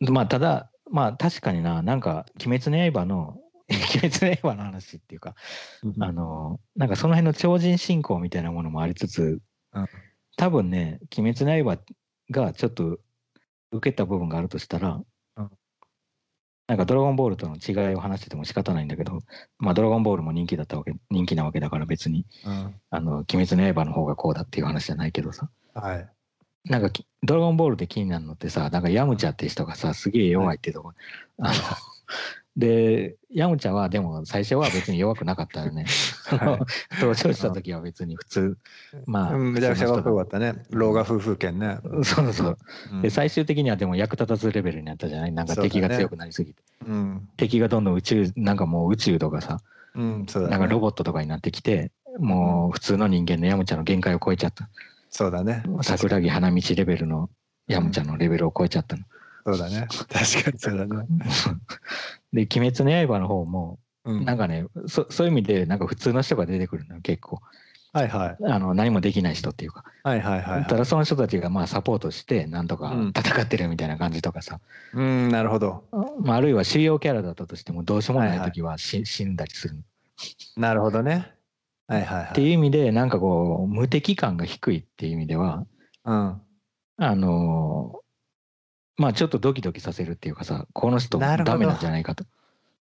まあただまあ確かにななんか「鬼滅の刃」の「鬼滅の刃」の話っていうかあのなんかその辺の超人信仰みたいなものもありつつ、うん。多分ね「鬼滅の刃」がちょっと受けた部分があるとしたら、うん。なんか「ドラゴンボール」との違いを話してても仕方ないんだけど「まあ、ドラゴンボール」も人気だったわけ人気なわけだから別に。うん「あの鬼滅の刃」の方がこうだっていう話じゃないけどさ。はい。なんかき「ドラゴンボール」で気になるのってさなんかヤムチャって人がさすげえ弱いっていうとこ、あの でヤムチャはでも最初は別に弱くなかったよね。はい。登場した時は別に普通。まあうんめちゃくちゃかっこよかったね。老眼夫婦犬ね。そうそうう。ん。で最終的にはでも役立たずレベルになったじゃない？なんか敵が強くなりすぎて、うん。敵がどんどん宇宙なんかもう宇宙とかさうん、そうだね。なんかロボットとかになってきてもう普通の人間のヤムチャの限界を超えちゃったそうだね。桜木花道レベルのヤムチャのレベルを超えちゃったの。そうだね。確かにそうだね。で「鬼滅の刃」の方もうんなんかねそそういう意味でなんか普通の人が出てくるのよ結構はいはい。あの何もできない人っていうかはいはいはいはい。ただその人たちがまあサポートしてなんとかうん戦ってるみたいな感じとかさ、うん、なるほど。まあ、あるいは主要キャラだったとしてもどうしようもない時はし、死んだりするなるほどね。はいはいはい。っていう意味でなんかこう無敵感が低いっていう意味ではうん。あのまあちょっとドキドキさせるっていうかさこの人ダメなんじゃないかと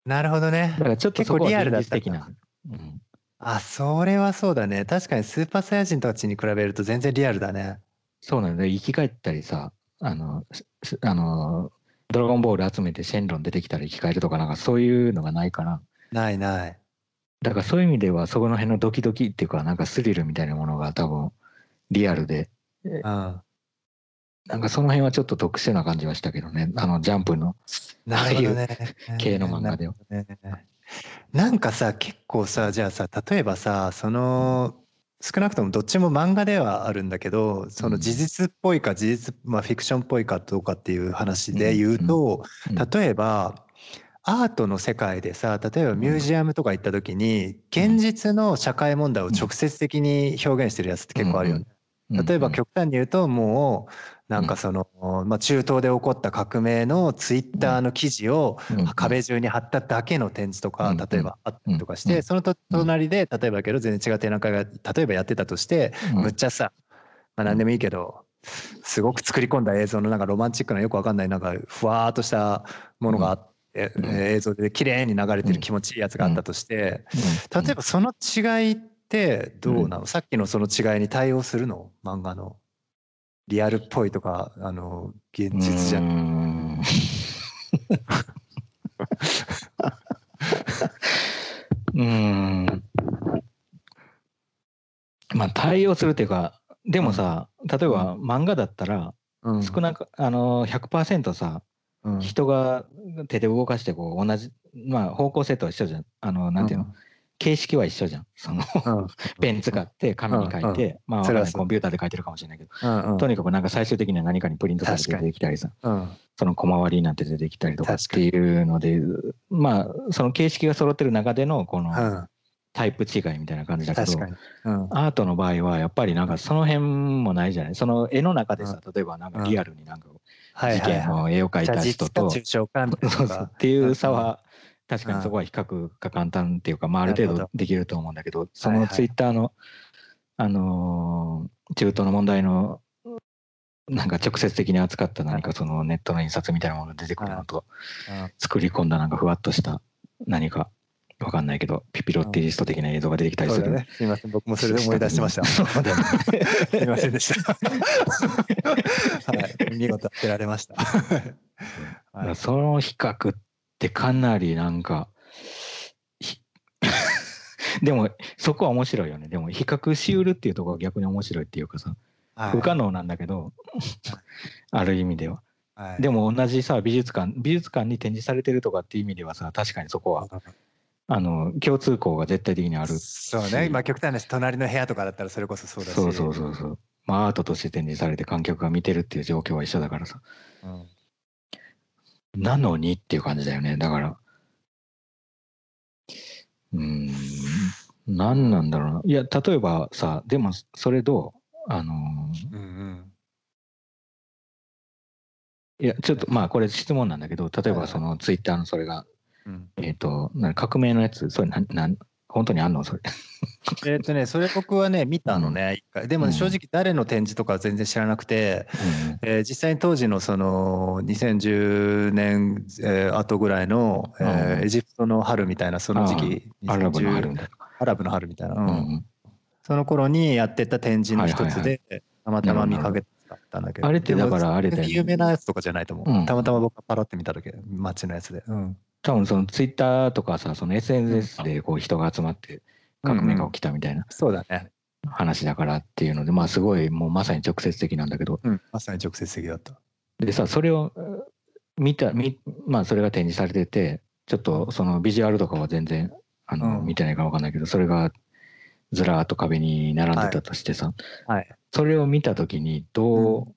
なるほどねだ。からちょっとそこは現実的な、うん、あ、それはそうだね。確かにスーパーサイヤ人たちに比べると全然リアルだね。そうなんだよ生き返ったりさあのあのドラゴンボール集めてシェンロン出てきたら生き返るとかなんかそういうのがないからないない。だからそういう意味ではそこの辺のドキドキっていうかなんかスリルみたいなものが多分リアルでうん。なんかその辺はちょっと特殊な感じはしたけどね。あの、ジャンプのなるほどね。系の漫画では。ねなんかさ結構さじゃあさ例えばさその少なくともどっちも漫画ではあるんだけどその事実っぽいか事実、まあ、フィクションっぽいかどうかっていう話で言うと例えばアートの世界でさ例えばミュージアムとか行った時に現実の社会問題を直接的に表現してるやつって結構あるよね。例えば極端に言うともうなんかその、まあ、中東で起こった革命のツイッターの記事を壁中に貼っただけの展示とか例えばあったりとかしてその隣で例えばけど全然違う展覧会が例えばやってたとしてむっちゃさ、まあ、何でもいいけどすごく作り込んだ映像のなんかロマンチックなよくわかんないなんかふわーっとしたものがあって。映像で綺麗に流れてる気持ちいいやつがあったとして例えばその違いってどうなの、さっきのその違いに対応するの？漫画の。リアルっぽいとかあの現実じゃん。う ん。まあ対応するっていうかでもさ、例えば漫画だったら、少なくあの100%さ、うん、人が手で動かしてこう同じまあ方向性とは一緒じゃん。あのなんていうの、形式は一緒じゃん。その ペン使って紙に書いて、まあコンピューターで書いてるかもしれないけど、とにかくなんか最終的には何かにプリントされて出てきたりさ、その小回りになって出てきたりとかっていうので、まあその形式が揃ってる中でのこのタイプ違いみたいな感じだけど、アートの場合はやっぱりなんかその辺もないじゃない？その絵の中でさ、例えばなんかリアルになんか事件の絵を描いた人と、っていう差は、確かにそこは比較が簡単っていうか、まあ、ある程度できると思うんだけどそのツイッターの、あの中東の問題のなんか直接的に扱った何かそのネットの印刷みたいなものが出てくるのと作り込んだなんかふわっとした何かわかんないけどピピロッティリスト的な映像が出てきたりする、ね、すみません。僕もそれで思い出してました。すみませんでした。はい。見事当てられました、はい、その比較っってかなりなんかでもそこは面白いよね。でも比較しうるっていうところが逆に面白いっていうかさ、はい、不可能なんだけどある意味では、はい、でも同じさ美術館美術館に展示されてるとかっていう意味ではさ確かにそこはあの共通項が絶対的にあるそうね。今極端なし隣の部屋とかだったらそれこそそうだし。そうそうそうそう。まあアートとして展示されて観客が見てるっていう状況は一緒だからさ、うん。なのにっていう感じだよね。だから、うん、何なんだろうな。いや、例えばさ、でもそれどう？あのうんうん、いや、ちょっとまあこれ質問なんだけど、例えばそのツイッターのそれが、うん、えっ、ー、と、革命のやつ、それな、な、本当にあんの？それ。えっとね、それ僕はね、見たのね、一回。でも、正直誰の展示とかは全然知らなくて、うん。えー、実際に当時のその2010年、えー、後ぐらいの、えー、エジプトの春みたいな、その時期、アラブの春アラブの春みたいな、うん、その頃にやってた展示の一つで、たまたま見かけたんだけど。あれってだからあれで。有名なやつとかじゃないと思う。たまたま僕がパラって見ただけ、街のやつで。うん多分そのツイッターとかさ、その SNS でこう人が集まって革命が起きたみたいな、そうだね。話だからっていうので、まあすごいもうまさに直接的なんだけど。うん、まさに直接的だった。でさ、それを見た、見まあそれが展示されてて、ちょっとそのビジュアルとかは全然あの、見てないか分かんないけど、それがずらーっと壁に並んでたとしてさ、はい、それを見た時にどう、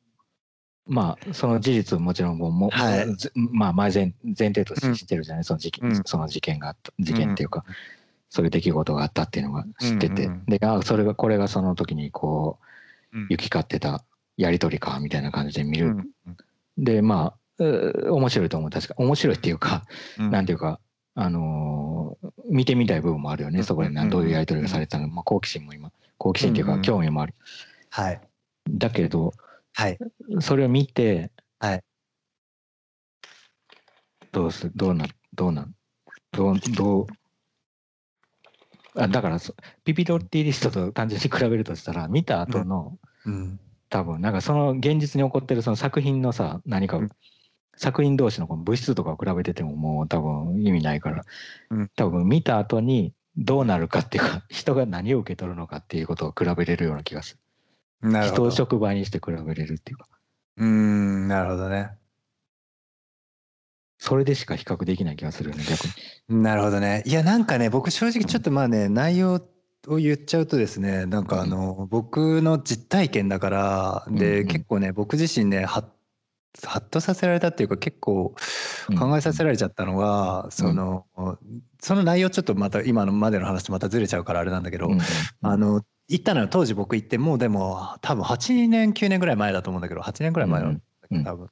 まあ、その事実もちろんもう、はい、まあ、前前前提として知ってるじゃない、その事件、うん、その事件があった、事件っていうか、うん、そういう出来事があったっていうのが知ってて、うん。うん、で、あそれが、これがその時にこう、行き交ってたやり取りか、みたいな感じで見る。うん。うん、で、まあ、面白いと思う。確か、面白いっていうか、なんていうか、あのー、見てみたい部分もあるよね、そこでどういうやり取りがされたのか、まあ、好奇心も今、好奇心っていうか、興味もある。はい。だけど、はい。それを見て、はい。どうす、どうなん、どうなん、どう、どう、あだからピピロッティリストと単純に比べるとしたら見た後の、うん、うん、多分なんかその現実に起こってるその作品のさ何か、うん、作品同士のこの物質とかを比べててももう多分意味ないから、うん、多分見た後にどうなるかっていうか人が何を受け取るのかっていうことを比べれるような気がする。人を触媒にして比べれるっていうか。うーん、なるほどね。それでしか比較できない気がするよね、逆に。なるほどね。いや、なんかね、僕正直ちょっとまあね、内容を言っちゃうとですね、なんかあの、僕の実体験だから、で、うんうん結構ね、僕自身ね、はっ、はっとさせられたっていうか、結構うん考えさせられちゃったのが、その、その内容ちょっとまた今のまでの話とまたずれちゃうからあれなんだけど、うんうんあの、行ったのよ、当時僕行って、もうでも多分8年、9年ぐらい前だと思うんだけど、8年ぐらい前だけうん。ど、多分。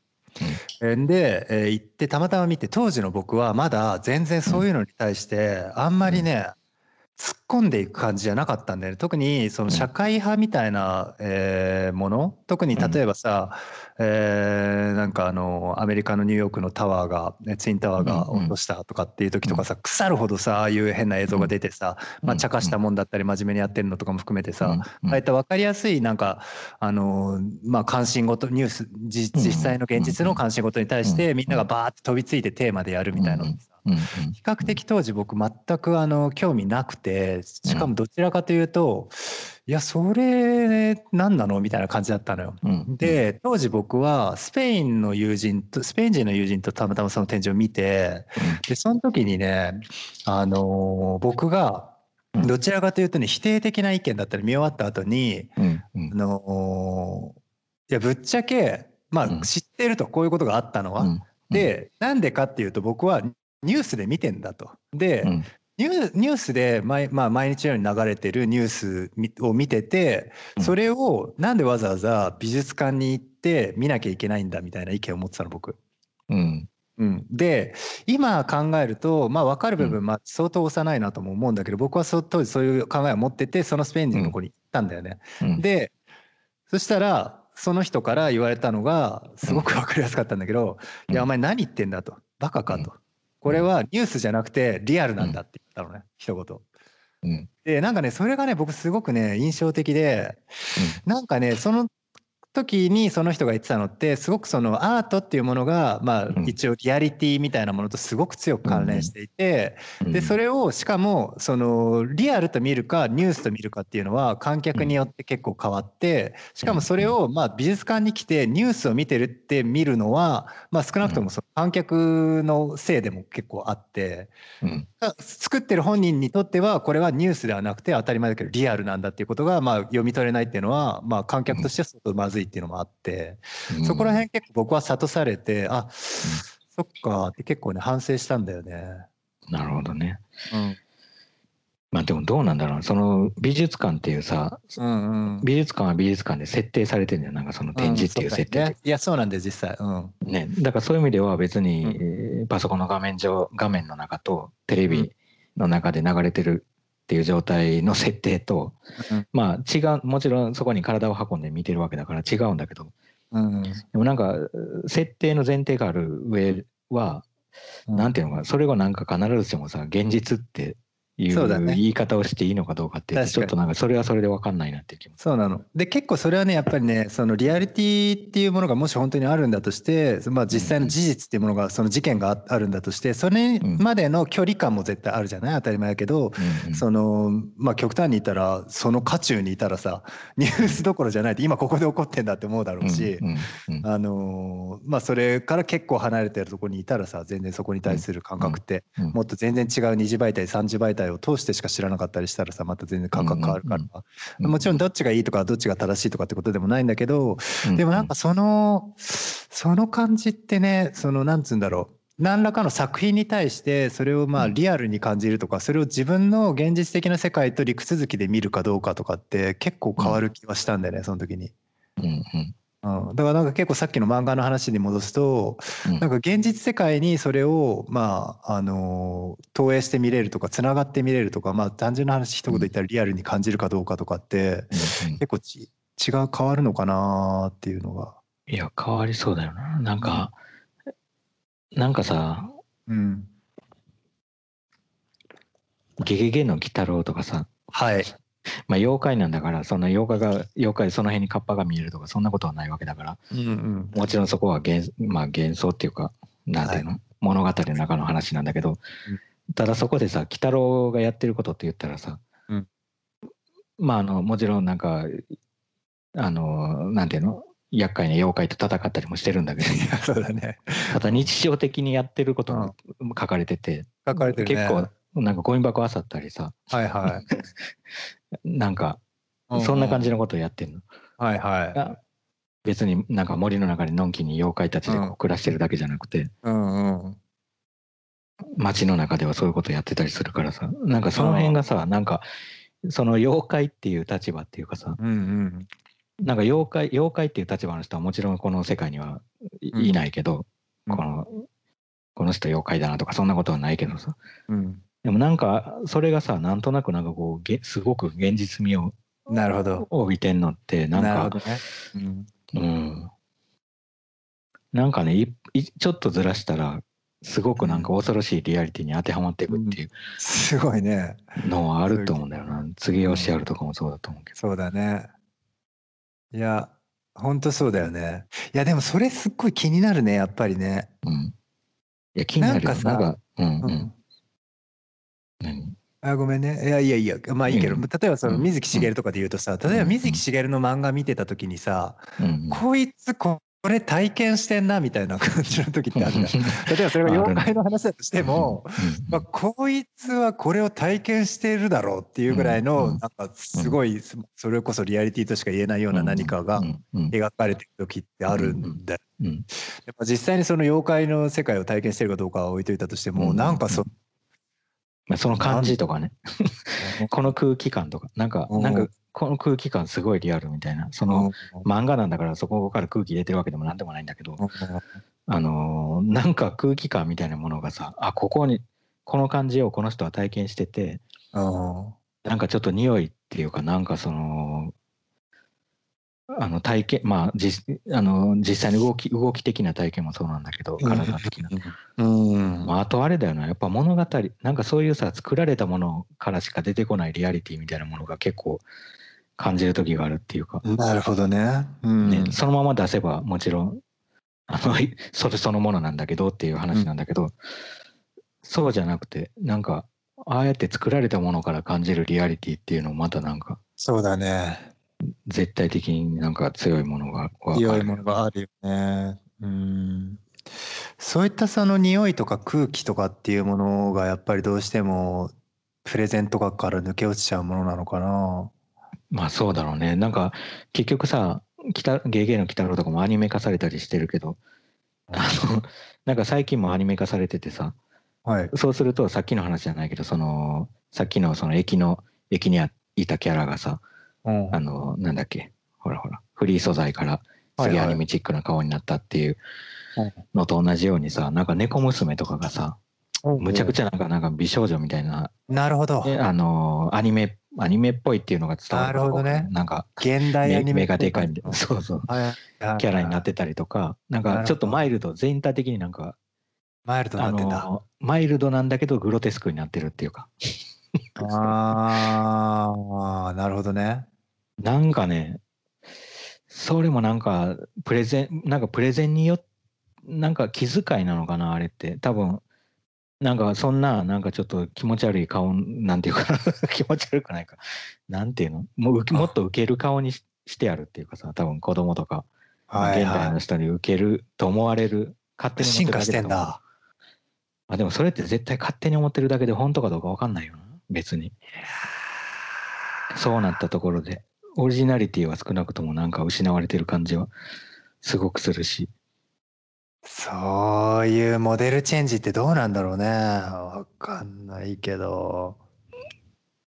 えーで、えー行ってたまたま見て当時の僕はまだ全然そういうのに対してあんまりね突っ込んでいく感じじゃなかったんだよね。特にその社会派みたいな、えーもの？特に例えばさ、えーなんかあのアメリカのニューヨークのタワーがねツインタワーがうんうん。落としたとかっていう時とかさ腐るほどさああいう変な映像が出てさ、まあ、茶化したもんだったり真面目にやってるのとかも含めてさ、うん。ああいった分かりやすいなんかあのまあ関心事ニュース実際の現実の関心事に対してみんながバーって飛びついてテーマでやるみたいなのさうん。うん。比較的当時僕全くあの興味なくてしかもどちらかというといやそれ何なの？みたいな感じだったのよ。うん。で当時僕はスペインの友人とスペイン人の友人とたまたまその展示を見てでその時にねあの僕がうん。どちらかというとね否定的な意見だったり見終わった後にうん。うん。あのいやぶっちゃけまうん。あ知ってるとこういうことがあったのは。うん。でなんでかっていうと僕はニュースで見てんだと。で、うんニューニュースで毎,、まあ、毎日のように流れてるニュースみを見ててうん。それをなんでわざわざ美術館に行って見なきゃいけないんだみたいな意見を持ってたの僕。うん。うん、で今考えるとまあ分かる部分、まあ、相当幼いなとも思うんだけど僕はそ当時そういう考えを持っててそのスペイン人の子に行ったんだよね。うん。でそしたらその人から言われたのがすごく分かりやすかったんだけど「うん。いやお前何言ってんだ」と「バカか」うん。と「これはニュースじゃなくてリアルなんだ」って言ったのね。一言。うん。でなんかねそれがね僕すごくね印象的でなんかねその時にその人が言ってたのってすごくそのアートっていうものがまあうん。一応リアリティみたいなものとすごく強く関連していてうん。でそれをしかもそのリアルと見るかニュースと見るかっていうのは観客によって結構変わってしかもそれをまあ美術館に来てニュースを見てるって見るのはまあ少なくともその観客のせいでも結構あってうん。作ってる本人にとってはこれはニュースではなくて当たり前だけどリアルなんだっていうことがまあ読み取れないっていうのはまあ観客としては相当まずいっていうのもあってそこら辺結構僕は諭されてあそっかって結構ね反省したんだよね。なるほどね。うん。まあでもどうなんだろう。その美術館っていうさうんうん。美術館は美術館で設定されてるんだよ。なんかその展示っていう設定。ってんね。いやそうなんだよ実際。うん。ね、だからそういう意味では別に、うん。えーパソコンの画面上画面の中とテレビの中で流れてるっていう状態の設定と、うん。まあ違うもちろんそこに体を運んで見てるわけだから違うんだけど。うん。でもなんか設定の前提がある上は、なんていうのかなそれがなんか必ずしもさ現実っていう言い方をしていいのかどうかっていうちょっとなんかそれはそれで分かんないなっていう気も。そうなの。で結構それはねやっぱりねそのリアリティっていうものがもし本当にあるんだとして、まあ、実際の事実っていうものがその事件がああるんだとしてそれまでの距離感も絶対あるじゃない？当たり前だけど、うんうん。そのまあ極端にいたらその渦中にいたらさ ニュースどころじゃないって今ここで起こってんだって思うだろうし。うんうんうんあのーまあそれから結構離れてるところにいたらさ全然そこに対する感覚ってうん。もっと全然違う二次媒体三次媒体を通してしか知らなかったりしたらさまた全然感覚変わるから、うんもちろんどっちがいいとかどっちが正しいとかってことでもないんだけど、うんでもなんかそのその感じってねそのなんつうんだろう。何らかの作品に対してそれをまあうん。リアルに感じるとかそれを自分の現実的な世界と陸続きで見るかどうかとかって結構変わる気はしたんだよねその時に。うんうんうん、だからなんか結構さっきの漫画の話に戻すとうんなんか現実世界にそれをまああの投影して見れるとかつながって見れるとかまあ単純な話一言言ったらリアルに感じるかどうかとかってうんうん結構ち違う変わるのかなっていうのが。いや、変わりそうだよな。なんか、なんかさ、うん、ゲゲゲの鬼太郎とかさ、はい。まあ妖怪なんだから、そんな妖怪が、妖怪その辺にカッパが見えるとか、そんなことはないわけだから、うんうん。もちろんそこは幻,、まあ、幻想っていうか、なんていうの、物語の中の話なんだけど、ただそこでさ、鬼太郎がやってることって言ったらさ、うん。まああの、もちろんなんか、あの、なんていうの？厄介な妖怪と戦ったりもしてるんだけど。そうだね。ただ日常的にやってることも書かれてて、書かれてるね。結構なんかゴミ箱漁ったりさ。はいは なんかい。そんな感じのことをやってんの？はいはい。あ別になんか森の中にのんきに妖怪たちでこうう暮らしてるだけじゃなくて、うんうん。街の中ではそういうことやってたりするからさなんかその辺がさなんかその妖怪っていう立場っていうかさうんうん。なんか妖怪妖怪っていう立場の人はもちろんこの世界にはい,、うんないけど、うんこのこの人妖怪だなとかそんなことはないけどさうん。でもなんかそれがさなんとなくなんかこうげすごく現実味をなるほど。帯びてんのってなんかなるほどね。うん。うんなんかねいいちょっとずらしたらすごくなんか恐ろしいリアリティに当てはまっていくっていうすごいね。のはあると思うんだよな次吉あるとかもそうだと思うけどそうだね。いや、ほんとそうだよね。いや、でもそれすっごい気になるね、やっぱりね。うんいや気になるよなんかさなんかうんううんん。何あごめんね。いやいやいや、まあいいけど、うん。例えばそのうん。水木しげるとかで言うとさ、例えばうん水木しげるの漫画見てた時にさ、うん。うん。こいつこれ体験してんなみたいな感じの時ってあるじゃん。例えばそれが妖怪の話だとしても、うん。まあ、こいつはこれを体験してるだろうっていうぐらいの、うん。なんかすごい、それこそリアリティとしか言えないような何かが描かれてる時ってあるんだやっぱ実際にその妖怪の世界を体験してるかどうかは置いといたとしても、うん。なんかそ、まあその感じとかね。この空気感とか。なんかうん。なんかこの空気感すごいリアルみたいな。その漫画なんだからそこから空気入れてるわけでもなんでもないんだけどあのーなんか空気感みたいなものがさあここにこの感じをこの人は体験しててうん。なんかちょっと匂いっていうかなんかそのあの体験まあ実あの実際に動き動き的な体験もそうなんだけど体的な、うん。まあ、あとあれだよな。やっぱ物語なんかそういうさ作られたものからしか出てこないリアリティみたいなものが結構感じる時があるっていうか、なるほどね。うん。ね、そのまま出せばもちろんあの それそのものなんだけどっていう話なんだけど、そうじゃなくてなんかああやって作られたものから感じるリアリティっていうのもまたなんかそうだね。絶対的になんか強いものが強いものがあるよね。うん。そういったその匂いとか空気とかっていうものがやっぱりどうしてもプレゼンとかから抜け落ちちゃうものなのかな。まあそうだろうねなんか結局さ北ゲゲの鬼太郎とかもアニメ化されたりしてるけどあのなんか最近もアニメ化されててさはい。そうするとさっきの話じゃないけどそのさっきのその駅の駅にいたキャラがさうんあのなんだっけ？ほらほら。フリー素材からはいはい。次アニメチックな顔になったっていううん。のと同じようにさなんか猫娘とかがさむちゃくちゃなんかなんか美少女みたいななるほど。えあのアニメアニメっぽいっていうのが伝わるかなるほどね。なんか現代アニメがでかいみたいな。そうそう。キャラになってたりとかなんかちょっとマイルド全体的になんかマイルドなってマイルドなんだけどグロテスクになってるっていうか。ああ、なるほどね。なんかねそれもなんかプレゼンなんかプレゼンによっなんか気遣いなのかなあれって。多分なんかそんななんかちょっと気持ち悪い顔なんていうか 気持ち悪くないか。なんていうの？もうもっと受ける顔にししてやるっていうかさ多分子供とかはい現代のは人に受けると思われる勝手い。に進化してん思ってるだけだと思うだ。あでもそれって絶対勝手に思ってるだけで本当かどうか分かんないよな別に。そうなったところでオリジナリティは少なくともなんか失われてる感じはすごくするしそういうモデルチェンジってどうなんだろうね。わかんないけど。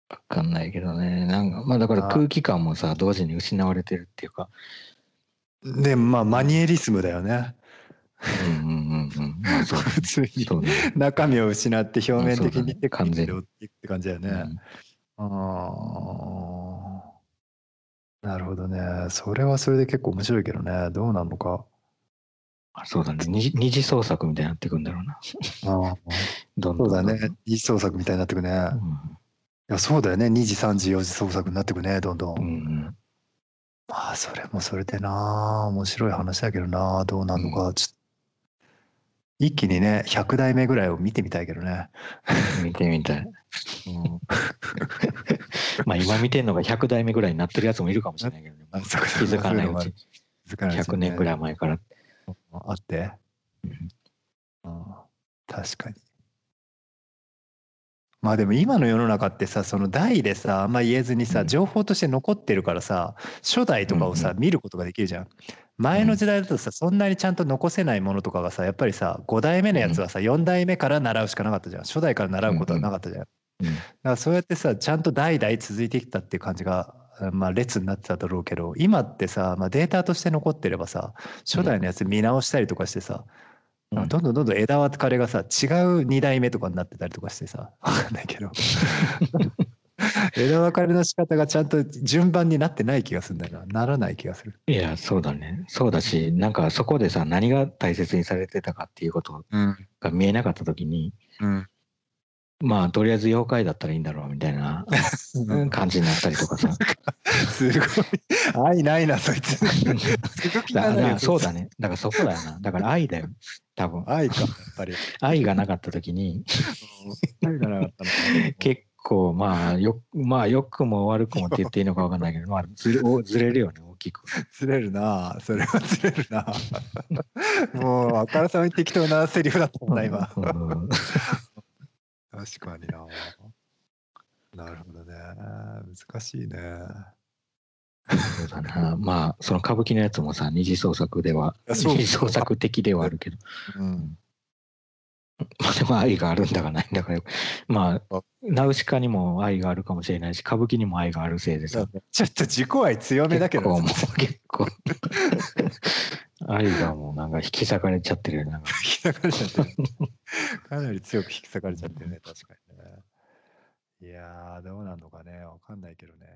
分かんないけどねなんかまあだからあ空気感もさ同時に失われてるっていうかでもまあマニエリスムだよね。うんうんうんうんまあそう普通に中身を失って表面的にっていくって感じだよね。うんああ。なるほどね。それはそれで結構面白いけどね。どうなのか。あそうだね二次二次創作みたいになってくんだろうなああ どんどそうんだね。二次創作みたいになってくね。いうんや、そうだよね。2時、3時、4時創作になってくね。どんどん。うんうんまあ、それもそれでな。面白い話だけどな。どうなのか。ちょっと一気にね、100代目ぐらいを見てみたいけどね。見てみたい。まあ今見てんのが100代目ぐらいになってるやつもいるかもしれないけどね。気づかないうち。100年ぐらい前から。あって。うん確かに。まあでも今の世の中ってさその代でさあんま言えずにさ、うん情報として残ってるからさ初代とかをさ、うん見ることができるじゃん。前の時代だとさそんなにちゃんと残せないものとかがさやっぱりさ5代目のやつはさ4代目から習うしかなかったじゃん初代から習うことはなかったじゃん。うん。だからそうやってさちゃんと代々続いてきたっていう感じが、まあ、列になってただろうけど今ってさ、まあ、データとして残ってればさ初代のやつ見直したりとかしてさ、うん。どんどんどんどん枝分かれがさ違う2代目とかになってたりとかしてさ 分かんないけど。枝分かれの仕方がちゃんと順番になってない気がするんだよな。ならない気がする。いや、そうだね。そうだし、なんかそこでさ、何が大切にされてたかっていうことうん。が見えなかったときに、うんまあ、とりあえず妖怪だったらいいんだろうみたいな 感じになったりとかさ。すごい愛ないな そいつ。そうだね。だからそこだよな。だから愛だよ。多分。愛かやっぱり。愛がなかったときに、愛がなかったの結構まあ、よ、まあ、良くも悪くもって言っていいのかわかんないけど、まあ、ずれおずれるよね、大きく。ずれるなそれはずれるな もうあからさまに適当なセリフだったもんな今うん確かにな。なるほどね。難しいね。そうだな。まあ、その歌舞伎のやつもさ、二次創作では、二次創作的ではあるけど、うん。まあでも愛があるんだかないんだかよ。まああ、ナウシカにも愛があるかもしれないし、歌舞伎にも愛があるせいでさ、ちょっと自己愛強めだけど。結構もう結構、愛がもうなんか引き裂かれちゃってるよ。なんか。引き裂かれちゃってる。かなり強く引き裂かれちゃってるね。確かにね。いやーどうなんのかね。わかんないけどね。